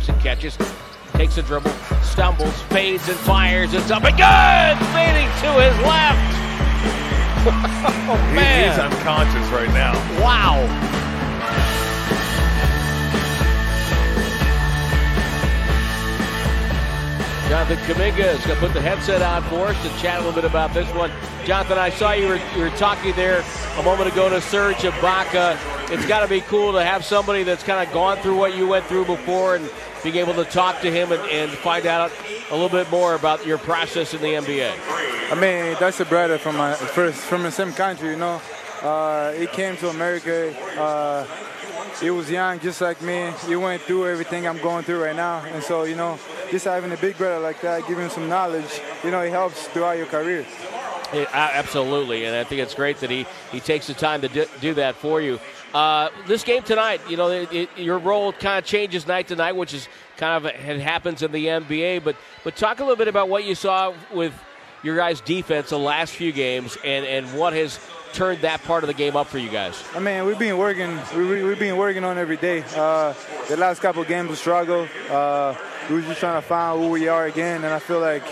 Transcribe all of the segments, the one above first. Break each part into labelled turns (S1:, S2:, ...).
S1: Thompson catches, takes a dribble, stumbles, fades and fires. It's up and good! Fading to his left. oh, man.
S2: He's unconscious right now.
S1: Wow. Jonathan Kuminga is going to put the headset on for us to chat a little bit about this one. Jonathan, I saw you were, you were talking there a moment ago to Serge Ibaka. It's got to be cool to have somebody that's kind of gone through what you went through before and being able to talk to him and, and find out a little bit more about your process in the NBA.
S3: I mean, that's a brother from my first from the same country, you know. Uh, he came to America. Uh, he was young, just like me. He went through everything I'm going through right now, and so you know, just having a big brother like that, giving him some knowledge, you know, it helps throughout your career.
S1: It, absolutely, and I think it's great that he, he takes the time to do that for you. Uh, this game tonight, you know, it, it, your role kind of changes night to night, which is kind of it happens in the NBA. But but talk a little bit about what you saw with your guys' defense the last few games, and, and what has turned that part of the game up for you guys.
S3: I mean, we've been working. We, we've been working on every day. Uh, the last couple games we struggled. Uh, we were just trying to find who we are again, and I feel like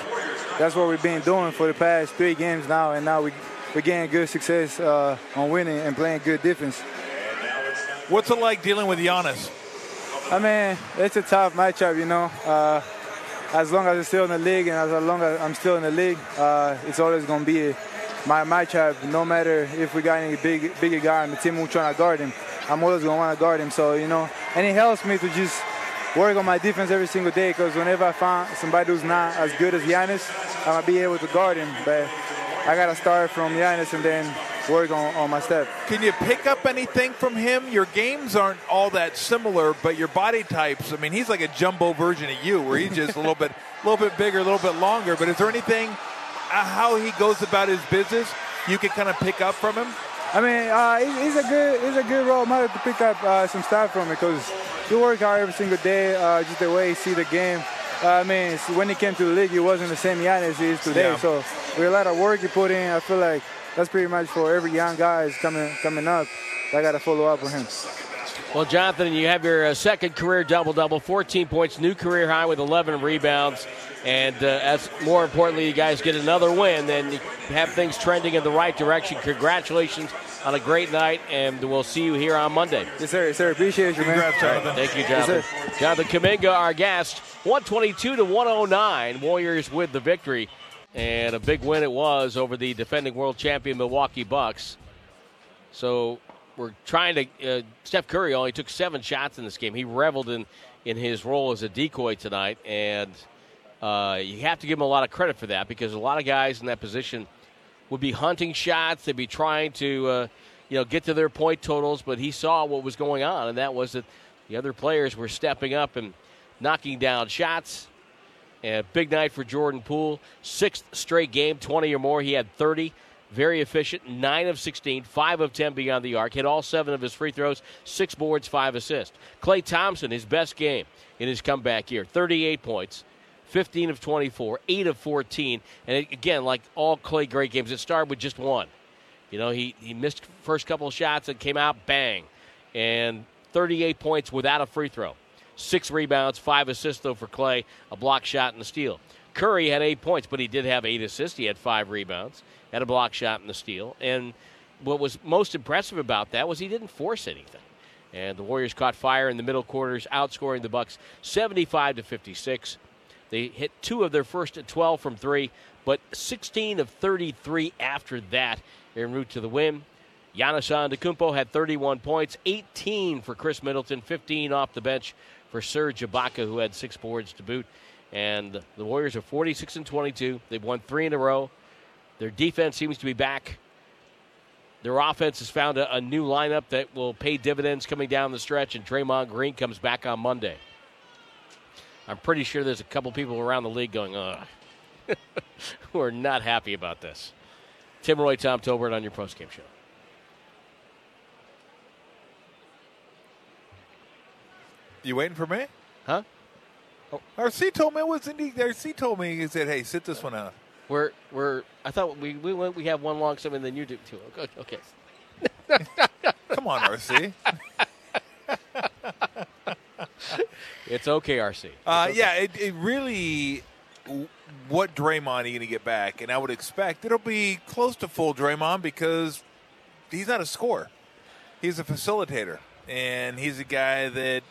S3: that's what we've been doing for the past three games now, and now we, we're getting good success uh, on winning and playing good defense.
S2: What's it like dealing with Giannis?
S3: I mean, it's a tough matchup, you know. Uh, as long as I'm still in the league and as long as I'm still in the league, uh, it's always going to be my matchup. No matter if we got any big, bigger guy on the team who's trying to guard him, I'm always going to want to guard him. So, you know, and it helps me to just work on my defense every single day because whenever I find somebody who's not as good as Giannis, I'm going to be able to guard him. But I got to start from Giannis and then work on, on my step.
S2: Can you pick up anything from him? Your games aren't all that similar, but your body types, I mean, he's like a jumbo version of you where he's just a little bit a little bit bigger, a little bit longer. But is there anything, uh, how he goes about his business, you can kind of pick up from him?
S3: I mean, uh, he's a good he's a good role model to pick up uh, some stuff from because he work hard every single day, uh, just the way he see the game. Uh, I mean, when he came to the league, he wasn't the same Giannis he is today. Yeah. So with a lot of work he put in, I feel like that's pretty much for every young guy coming coming up. I got to follow up with him.
S1: Well, Jonathan, you have your uh, second career double double, 14 points, new career high with 11 rebounds. And uh, as more importantly, you guys get another win, then you have things trending in the right direction. Congratulations on a great night, and we'll see you here on Monday.
S3: Yes, sir. Yes, sir. Appreciate you,
S2: man. Jonathan.
S1: Thank you, Jonathan. Yes, Jonathan Kuminga, our guest, 122 to 109. Warriors with the victory, and a big win it was over the defending world champion Milwaukee Bucks. So we're trying to. Uh, Steph Curry only took seven shots in this game. He reveled in in his role as a decoy tonight, and uh, you have to give him a lot of credit for that because a lot of guys in that position would be hunting shots. They'd be trying to, uh, you know, get to their point totals. But he saw what was going on, and that was that the other players were stepping up and knocking down shots. And big night for Jordan Poole. Sixth straight game, 20 or more. He had 30. Very efficient. 9 of 16, 5 of 10 beyond the arc. Hit all seven of his free throws, six boards, five assists. Klay Thompson, his best game in his comeback year. 38 points, 15 of 24, 8 of 14. And again, like all Klay great games, it started with just one. You know, he, he missed first couple shots and came out bang. And 38 points without a free throw. Six rebounds, five assists, though, for Klay, a block shot and a steal. Curry had eight points, but he did have eight assists. He had five rebounds, had a block shot and a steal. And what was most impressive about that was he didn't force anything. And the Warriors caught fire in the middle quarters, outscoring the Bucks 75 to 56. They hit two of their first 12 from three, but 16 of 33 after that en route to the win. Giannis Antetokounmpo had 31 points, 18 for Khris Middleton, 15 off the bench for Serge Ibaka, who had six boards to boot. And the Warriors are 46 and 22. They've won three in a row. Their defense seems to be back. Their offense has found a, a new lineup that will pay dividends coming down the stretch, and Draymond Green comes back on Monday. I'm pretty sure there's a couple people around the league going, ugh, who are not happy about this. Tim Roye, Tom Tolbert on your postgame show.
S2: You waiting for me?
S1: Huh?
S2: Oh. RC told me it was indeed. RC told me he said, "Hey, sit this one out."
S1: We're we're. I thought we we we have one long segment, then you do two. Okay.
S2: Come on, RC.
S1: It's OKRC.
S2: Uh,
S1: okay.
S2: Yeah, it, it really. What Draymond are you going to get back? And I would expect it'll be close to full Draymond because he's not a scorer. He's a facilitator, and he's a guy that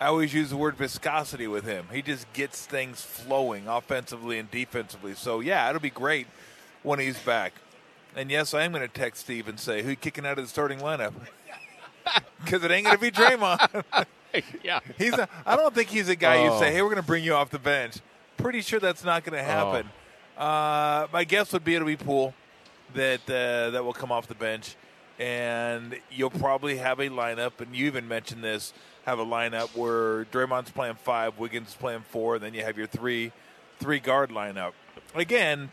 S2: I always use the word viscosity with him. He just gets things flowing offensively and defensively. So yeah, it'll be great when he's back. And yes, I am going to text Steve and say who kicking out of the starting lineup because it ain't going to be Draymond.
S1: yeah.
S2: He's. A, I don't think he's a guy you
S1: Oh.
S2: say, "Hey, we're going to bring you off the bench." Pretty sure that's not going to happen. Uh, my guess would be it'll be Poole that uh, that will come off the bench, and you'll probably have a lineup. And you even mentioned this: have a lineup where Draymond's playing five, Wiggins playing four, and then you have your three three guard lineup. Again,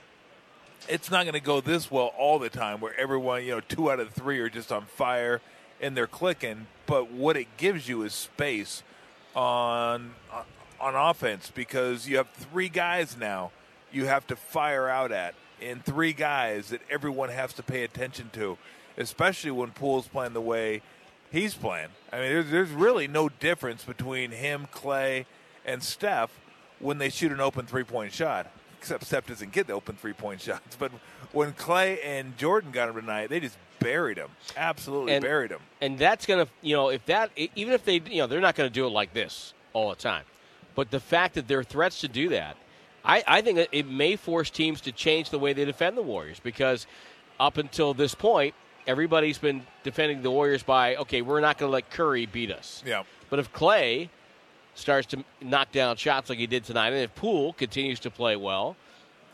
S2: it's not going to go this well all the time where everyone, you know, two out of three are just on fire and they're clicking. But what it gives you is space on on offense because you have three guys now you have to fire out at, and three guys that everyone has to pay attention to, especially when Poole's playing the way he's playing. I mean, there's, there's really no difference between him, Klay, and Steph when they shoot an open three point shot. Except Steph doesn't get the open three point shots. But when Klay and Jordan got him tonight, they just buried him. Absolutely
S1: And-
S2: buried him.
S1: and that's going to, you know, if that, even if they, you know, they're not going to do it like this all the time. But the fact that there are threats to do that, I, I think it may force teams to change the way they defend the Warriors because up until this point, everybody's been defending the Warriors by, okay, we're not going to let Curry beat us.
S2: Yeah.
S1: But if Klay starts to knock down shots like he did tonight, and if Poole continues to play well,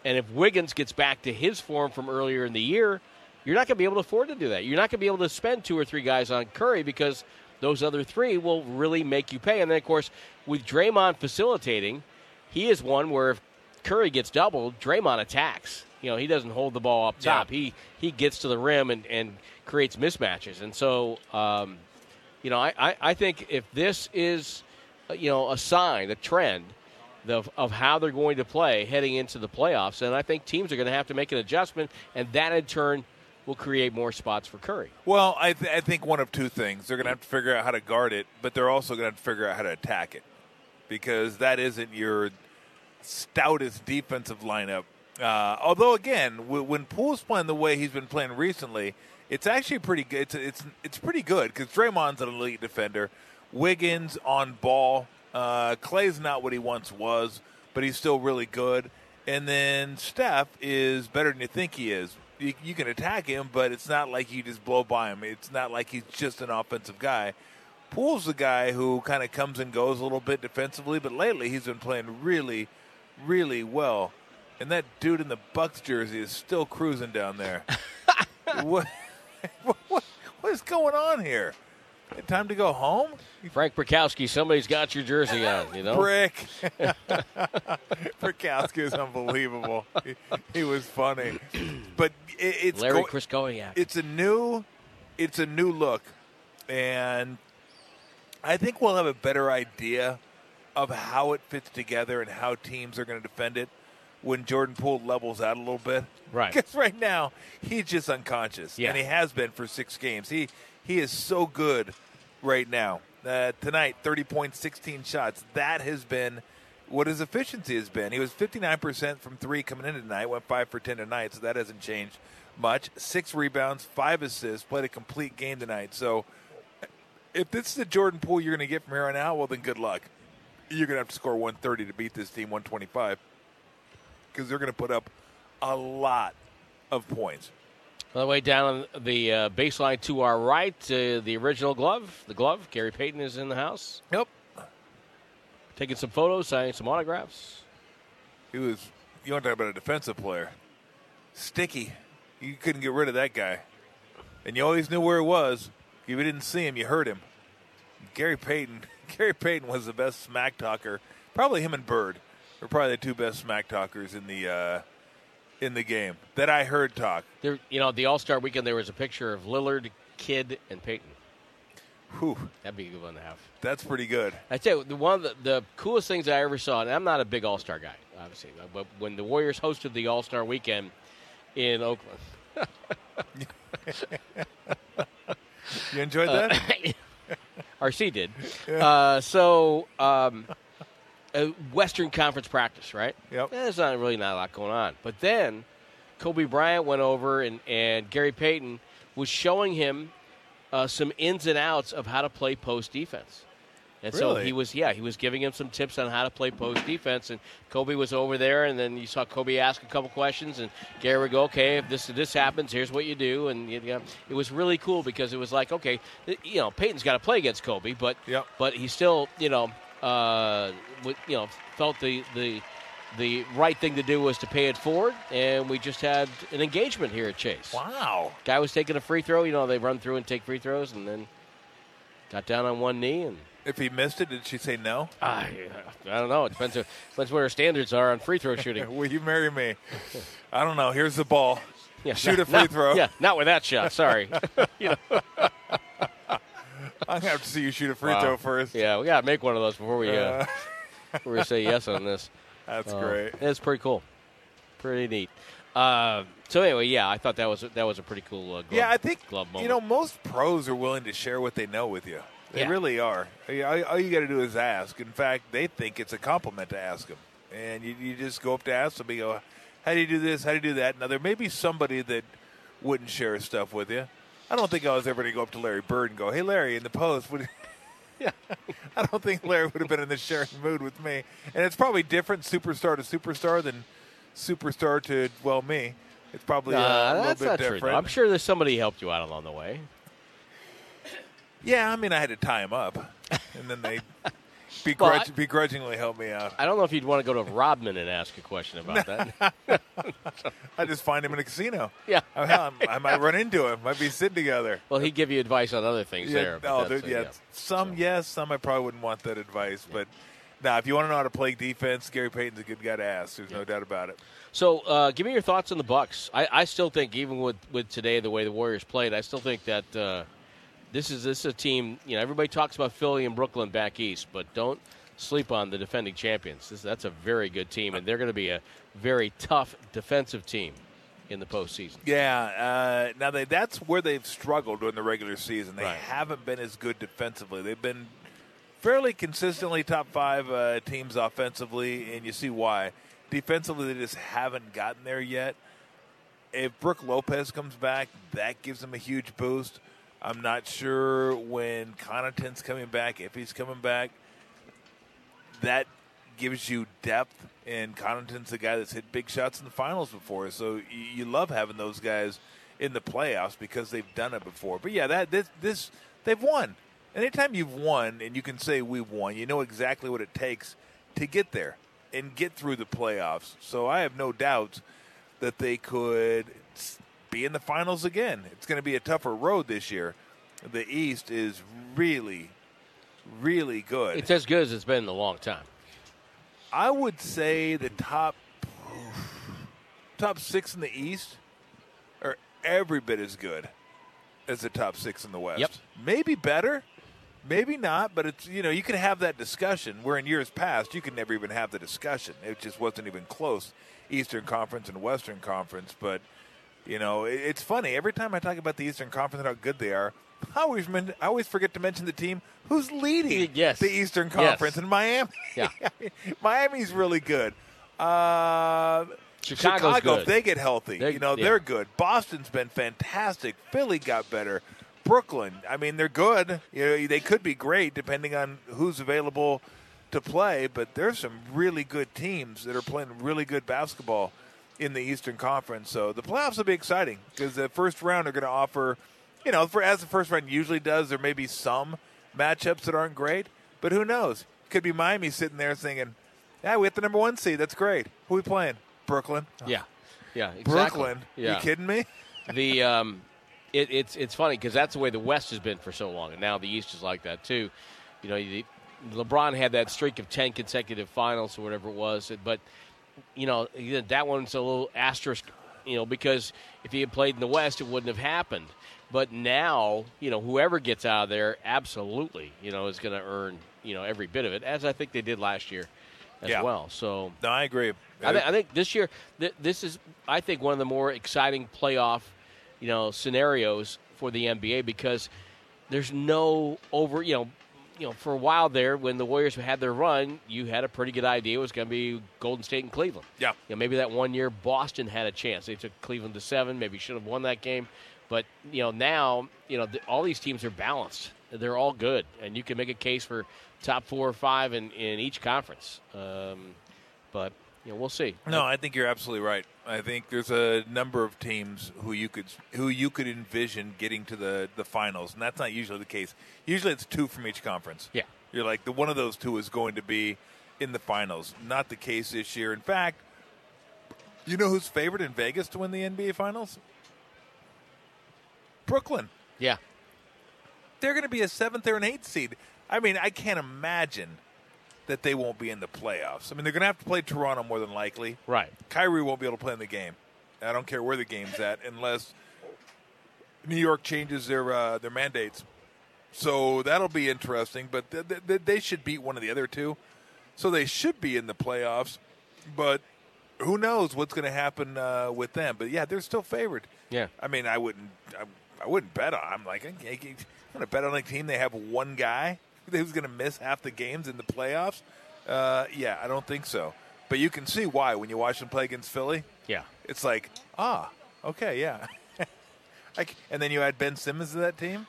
S1: and if Wiggins gets back to his form from earlier in the year, you're not going to be able to afford to do that. You're not going to be able to spend two or three guys on Curry because those other three will really make you pay. And then, of course, with Draymond facilitating, he is one where if Curry gets doubled, Draymond attacks. You know, he doesn't hold the ball up
S2: Yeah.
S1: top. He he gets to the rim and, and creates mismatches. And so, um, you know, I, I, I think if this is, uh, you know, a sign, a trend of, of how they're going to play heading into the playoffs, then I think teams are going to have to make an adjustment, and that in turn will create more spots for Curry.
S2: Well, I, th- I think one of two things. They're going to have to figure out how to guard it, but they're also going to have to figure out how to attack it because that isn't your stoutest defensive lineup. Uh, although, again, w- when Poole's playing the way he's been playing recently, it's actually pretty good. It's it's, it's pretty good because Draymond's an elite defender. Wiggins on ball. Uh, Klay's not what he once was, but he's still really good. And then Steph is better than you think he is. You, you can attack him, but it's not like you just blow by him. It's not like he's just an offensive guy. Poole's the guy who kind of comes and goes a little bit defensively, but lately he's been playing really, really well. And that dude in the Bucks jersey is still cruising down there. what, what, what is going on here? Time to go home?
S1: Frank Brickowski, somebody's got your jersey on, you know?
S2: Brick. Brickowski is unbelievable. He, he was funny, but it, it's
S1: Larry
S2: go-
S1: Krystkowiak.
S2: it's a new it's a new look and i think we'll have a better idea of how it fits together and how teams are going to defend it when jordan poole levels out a little bit
S1: Right.
S2: because right now he's just unconscious
S1: Yeah.
S2: and he has been for six games he he is so good right now uh, tonight 30 points 16 shots that has been what his efficiency has been. He was 59% from three coming in tonight, went 5 for 10 tonight, so that hasn't changed much. Six rebounds, five assists, played a complete game tonight. So if this is the Jordan Poole you're going to get from here on out, well, then good luck. You're going to have to score 130 to beat this team 125 because they're going to put up a lot of points.
S1: By the way, down on the uh, baseline to our right, uh, the original glove, the glove, Gary Payton is in the house,
S2: Yep.
S1: taking some photos, signing some autographs.
S2: He was, you want to talk about a defensive player. Sticky. You couldn't get rid of that guy. And you always knew where he was. If you didn't see him, you heard him. Gary Payton. Gary Payton was the best smack talker. Probably him and Bird were probably the two best smack talkers in the uh, in the game that I heard talk.
S1: There, you know, the All Star weekend, there was a picture of Lillard, Kidd, and Payton.
S2: Whew,
S1: That'd be a good one to have.
S2: that's pretty good.
S1: I tell you, the one of the, the coolest things I ever saw, and I'm not a big All Star guy, obviously, but when the Warriors hosted the All Star weekend in Oakland,
S2: You enjoyed that?
S1: RC did. Uh, so um, a Western Conference practice, right?
S2: Yep.
S1: Eh, There's not really not a lot going on. But then Kobe Bryant went over, and, and Gary Payton was showing him uh, some ins and outs of how to play post defense. And so he was, yeah, he was giving him some tips on how to play post defense. And Kobe was over there, and then you saw Kobe ask a couple questions, and Gary would go, "Okay, if this this happens, here's what you do." And you know, it was really cool because it was like, okay, you know, Payton's got to play against Kobe, but
S2: Yep.
S1: but he still, you know, uh, you know, felt the the the right thing to do was to pay it forward, and we just had an engagement here at Chase.
S2: Wow.
S1: Guy was taking a free throw. You know, they run through and take free throws, and then got down on one knee and.
S2: If he missed it, did she say no?
S1: I, I don't know. It depends, depends what her standards are on free throw shooting.
S2: Will you marry me? I don't know. Here's the ball.
S1: Yeah,
S2: Shoot
S1: not-
S2: a free
S1: not-
S2: throw.
S1: Yeah, not with that shot. Sorry. you know,
S2: I'm gonna have to see you shoot a free
S1: wow.
S2: throw first.
S1: Yeah, we gotta make one of those before we uh, before we say yes on this.
S2: that's
S1: Uh,
S2: great.
S1: It's pretty cool. Pretty neat. Uh, so anyway, yeah, I thought that was that was a pretty cool. Uh, glove,
S2: Yeah, I think you know most pros are willing to share what they know with you. They
S1: Yeah.
S2: really are. All, all you got to do is ask. In fact, they think it's a compliment to ask them, and you, you just go up to ask them. You go, "How do you do this? How do you do that?" Now there may be somebody that wouldn't share stuff with you. I don't think I was ever going to go up to Larry Bird and go, "Hey, Larry, in the post." Would,
S1: Yeah.
S2: I don't think Larry would have been in the sharing mood with me, and it's probably different superstar to superstar than superstar to well me. It's probably uh,
S1: Nah,
S2: a little bit different.
S1: true. I'm sure there's somebody helped you out along the way.
S2: Yeah, I mean, I had to tie him up, and then they begrudge,
S1: Well, I-
S2: begrudgingly help me out.
S1: I don't know if you'd want to go to Rodman and ask a question about that.
S2: I just find him in a casino.
S1: yeah.
S2: Hell, I might run into him. Might be sitting together.
S1: Well, he'd give you advice on other things
S2: Yeah,
S1: there.
S2: oh,
S1: that's,
S2: dude,
S1: uh,
S2: yeah. Some yes, some I probably wouldn't want that advice. But now, if you want to know how to play defense, Gary Payton's a good guy to ask. There's no doubt about it.
S1: So, uh, give me your thoughts on the Bucks. I, I still think, even with, with today the way the Warriors played, I still think that uh, this is this is a team. You know, everybody talks about Philly and Brooklyn back east, but don't sleep on the defending champions. This, that's a very good team, and they're going to be a very tough defensive team in the postseason.
S2: Yeah. Uh, now they, that's where they've struggled during the regular season. They
S1: Right.
S2: haven't been as good defensively. They've been fairly consistently top five uh, teams offensively, and you see why. Defensively, they just haven't gotten there yet. If Brook Lopez comes back, that gives them a huge boost. I'm not sure when Connaughton's coming back, if he's coming back. That gives you depth, and Connaughton's the guy that's hit big shots in the finals before. So you, love having those guys in the playoffs because they've done it before. But yeah, that this, this they've won. Anytime you've won and you can say we've won, you know exactly what it takes to get there and get through the playoffs. So I have no doubts that they could be in the finals again. It's going to be a tougher road this year. The East is really, really good.
S1: It's as good as it's been in a long time.
S2: I would say the top top six in the East are every bit as good as the top six in the West.
S1: Yep.
S2: Maybe better, maybe not. But it's you know you can have that discussion. Where in years past you could never even have the discussion. It just wasn't even close. Eastern Conference and Western Conference, but you know it, it's funny every time I talk about the Eastern Conference and how good they are. I always men- I always forget to mention the team who's leading
S1: Yes.
S2: the Eastern
S1: Yes.
S2: Conference in Miami.
S1: Yeah.
S2: Miami's really good. Uh,
S1: Chicago's
S2: Chicago,
S1: good.
S2: if they get healthy,
S1: They're-
S2: you know,
S1: yeah.
S2: they're good. Boston's been fantastic. Philly got better. Brooklyn, I mean, they're good. You know, they could be great depending on who's available to play, but there's some really good teams that are playing really good basketball in the Eastern Conference. So the playoffs will be exciting because the first round are going to offer, you know, for as the first round usually does, there may be some matchups that aren't great, but who knows? Could be Miami sitting there thinking, "Yeah, we hit the number one seed. That's great. Who we playing? Brooklyn.
S1: Yeah, yeah, exactly.
S2: Brooklyn.
S1: Yeah.
S2: You kidding me?
S1: the um, it, it's it's funny because that's the way the West has been for so long, and now the East is like that too. You know, the, LeBron had that streak of ten consecutive finals or whatever it was, but you know that one's a little asterisk. You know, because if he had played in the West, it wouldn't have happened. But now, you know, whoever gets out of there, absolutely, you know, is going to earn you know every bit of it, as I think they did last year as
S2: Yeah.
S1: well. So
S2: No, I agree.
S1: I, th- I think this year, th- this is, I think, one of the more exciting playoff, you know, scenarios for the NBA because there's no over, you know, you know, for a while there, when the Warriors had their run, you had a pretty good idea it was going to be Golden State and Cleveland.
S2: Yeah.
S1: You know, maybe that one year Boston had a chance. They took Cleveland to seven. Maybe should have won that game. But you know, now you know th- all these teams are balanced. They're all good, and you can make a case for top four or five in, in each conference. Um, but you know, we'll see.
S2: No, I think you're absolutely right. I think there's a number of teams who you could who you could envision getting to the the finals, and that's not usually the case. Usually, it's two from each conference.
S1: Yeah.
S2: you're like the one of those two is going to be in the finals. Not the case this year. In fact, you know who's favored in Vegas to win the NBA Finals? Brooklyn.
S1: Yeah.
S2: They're going to be a seventh or an eighth seed. I mean, I can't imagine that they won't be in the playoffs. I mean, they're going to have to play Toronto more than likely.
S1: Right.
S2: Kyrie won't be able to play in the game. I don't care where the game's at unless New York changes their uh, their mandates. So that'll be interesting. But th- th- they should beat one of the other two, so they should be in the playoffs. But who knows what's going to happen uh, with them? But yeah, they're still favored.
S1: Yeah.
S2: I mean, I wouldn't. I, I wouldn't bet on. I'm like, I'm going to bet on a team. They have one guy who's going to miss half the games in the playoffs. Uh, yeah, I don't think so. But you can see why when you watch them play against Philly.
S1: Yeah.
S2: It's like, ah, okay, yeah. I c and then you add Ben Simmons to that team,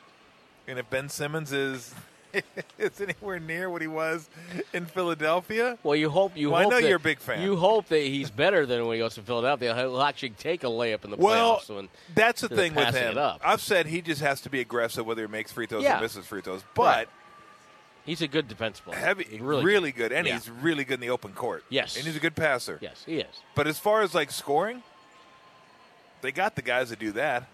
S2: and if Ben Simmons is is anywhere near what he was in Philadelphia,
S1: Well, you hope you
S2: Well, I know
S1: that-
S2: you're a big fan.
S1: You hope that he's better than when he goes to Philadelphia. He'll actually take a layup in the
S2: well,
S1: playoffs. When,
S2: that's the thing with him. I've said he just has to be aggressive whether he makes free throws
S1: Yeah.
S2: or misses free throws, but.
S1: Right. He's a good defensive player.
S2: Heavy,
S1: He's
S2: really, good, and
S1: Yeah.
S2: he's really good in the open court.
S1: Yes.
S2: and he's a good passer.
S1: Yes, he is.
S2: But as far as like scoring, they got the guys that do that.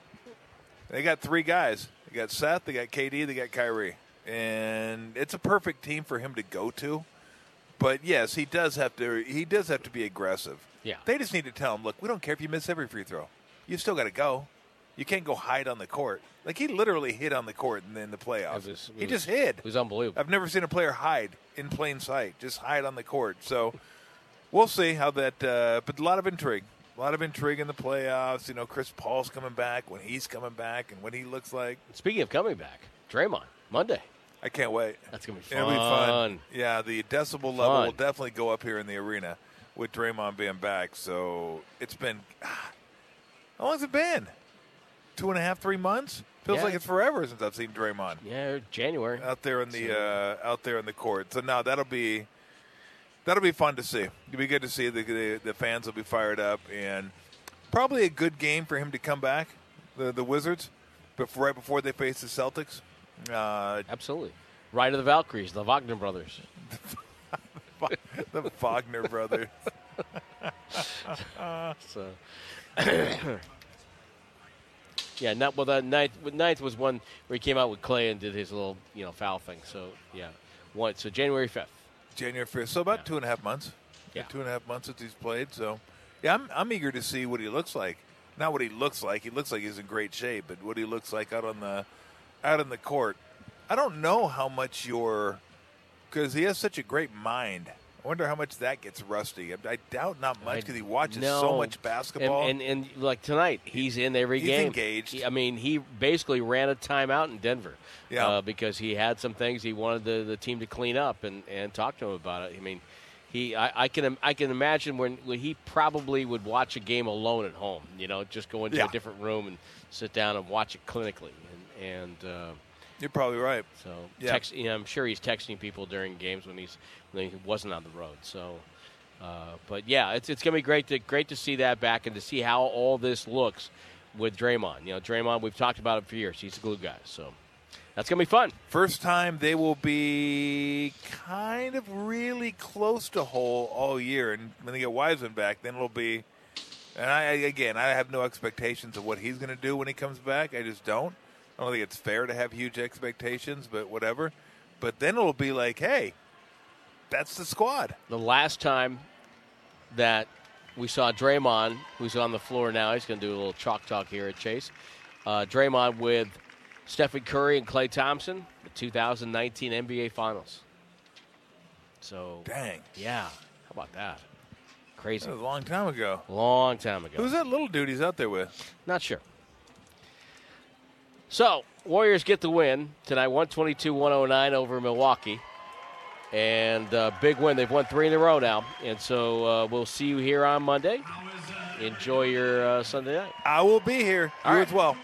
S2: They got three guys. They got Seth, they got KD, they got Kyrie. And it's a perfect team for him to go to. But yes, he does have to he does have to be aggressive.
S1: Yeah.
S2: They just need to tell him, look, we don't care if you miss every free throw. You still got to go. You can't go hide on the court. Like he literally hid on the court in the, in the playoffs.
S1: It was- it
S2: he
S1: was-
S2: just hid.
S1: It was unbelievable.
S2: I've never seen a player hide in plain sight, just hide on the court. So we'll see how that. Uh, but a lot of intrigue, a lot of intrigue in the playoffs. You know, Chris Paul's coming back when he's coming back and what he looks like.
S1: Speaking of coming back, Draymond Monday.
S2: I can't wait.
S1: That's gonna be
S2: It'll be fun.
S1: fun.
S2: Yeah, the decibel level
S1: Fun.
S2: will definitely go up here in the arena with Draymond being back. So it's been. ah, How long has it been? Two and a half, three months. Feels
S1: Yeah.
S2: like it's forever since I've seen Draymond.
S1: Yeah, January.
S2: out there in the uh, out there in the court. So now that'll be that'll be fun to see. It'll be good to see the, the the fans will be fired up and probably a good game for him to come back. The the Wizards, before right before they face the Celtics. Uh,
S1: Absolutely. Ride of the Valkyries, the Wagner brothers.
S2: the Wagner brothers.
S1: So, yeah, not, well, the ninth, ninth was one where he came out with Klay and did his little, you know, foul thing. So, yeah, one. So January fifth.
S2: January fifth. So about
S1: Yeah.
S2: two and a half months.
S1: Yeah.
S2: two and a half months since he's played. So yeah, I'm I'm eager to see what he looks like. Not what he looks like. He looks like he's in great shape, but what he looks like out on the out in the court. I don't know how much your because he has such a great mind. I wonder how much that gets rusty. I, doubt not much because he watches so much basketball.
S1: And, and, and like tonight, he's in every
S2: He's
S1: game.
S2: engaged.
S1: He- I mean, he basically ran a timeout in Denver.
S2: Yeah.
S1: Uh, because he had some things he wanted the, the team to clean up and, and talk to him about it. I mean, he I, I can I can imagine when, when he probably would watch a game alone at home. You know, just go into
S2: Yeah.
S1: a different room and sit down and watch it clinically. And and uh,
S2: You're probably right.
S1: so
S2: Yeah.
S1: text, you know, I'm sure he's texting people during games when he's when he wasn't on the road. So, uh, but yeah, it's it's gonna be great to great to see that back and to see how all this looks with Draymond. You know, Draymond, we've talked about it for years. He's a glue guy, so that's gonna be fun.
S2: First time they will be kind of really close to whole all year, and when they get Wiseman back, then it'll be. And I again, I have no expectations of what he's going to do when he comes back. I just don't. I don't think it's fair to have huge expectations, but whatever. But then it'll be like, hey, that's the squad.
S1: The last time that we saw Draymond, who's on the floor now, he's going to do a little chalk talk here at Chase. Uh, Draymond with Stephen Curry and Klay Thompson, the 2019 NBA Finals. So,
S2: Dang,
S1: yeah, how about that? Crazy.
S2: that was a long time ago.
S1: Long time ago.
S2: Who's that little dude he's out there with?
S1: Not sure. So, Warriors get the win tonight, 122 109 over Milwaukee. And uh, big win. They've won three in a row now. And so uh, we'll see you here on Monday. Enjoy your uh, Sunday night.
S2: I will be here.
S1: All
S2: you
S1: right.
S2: as well.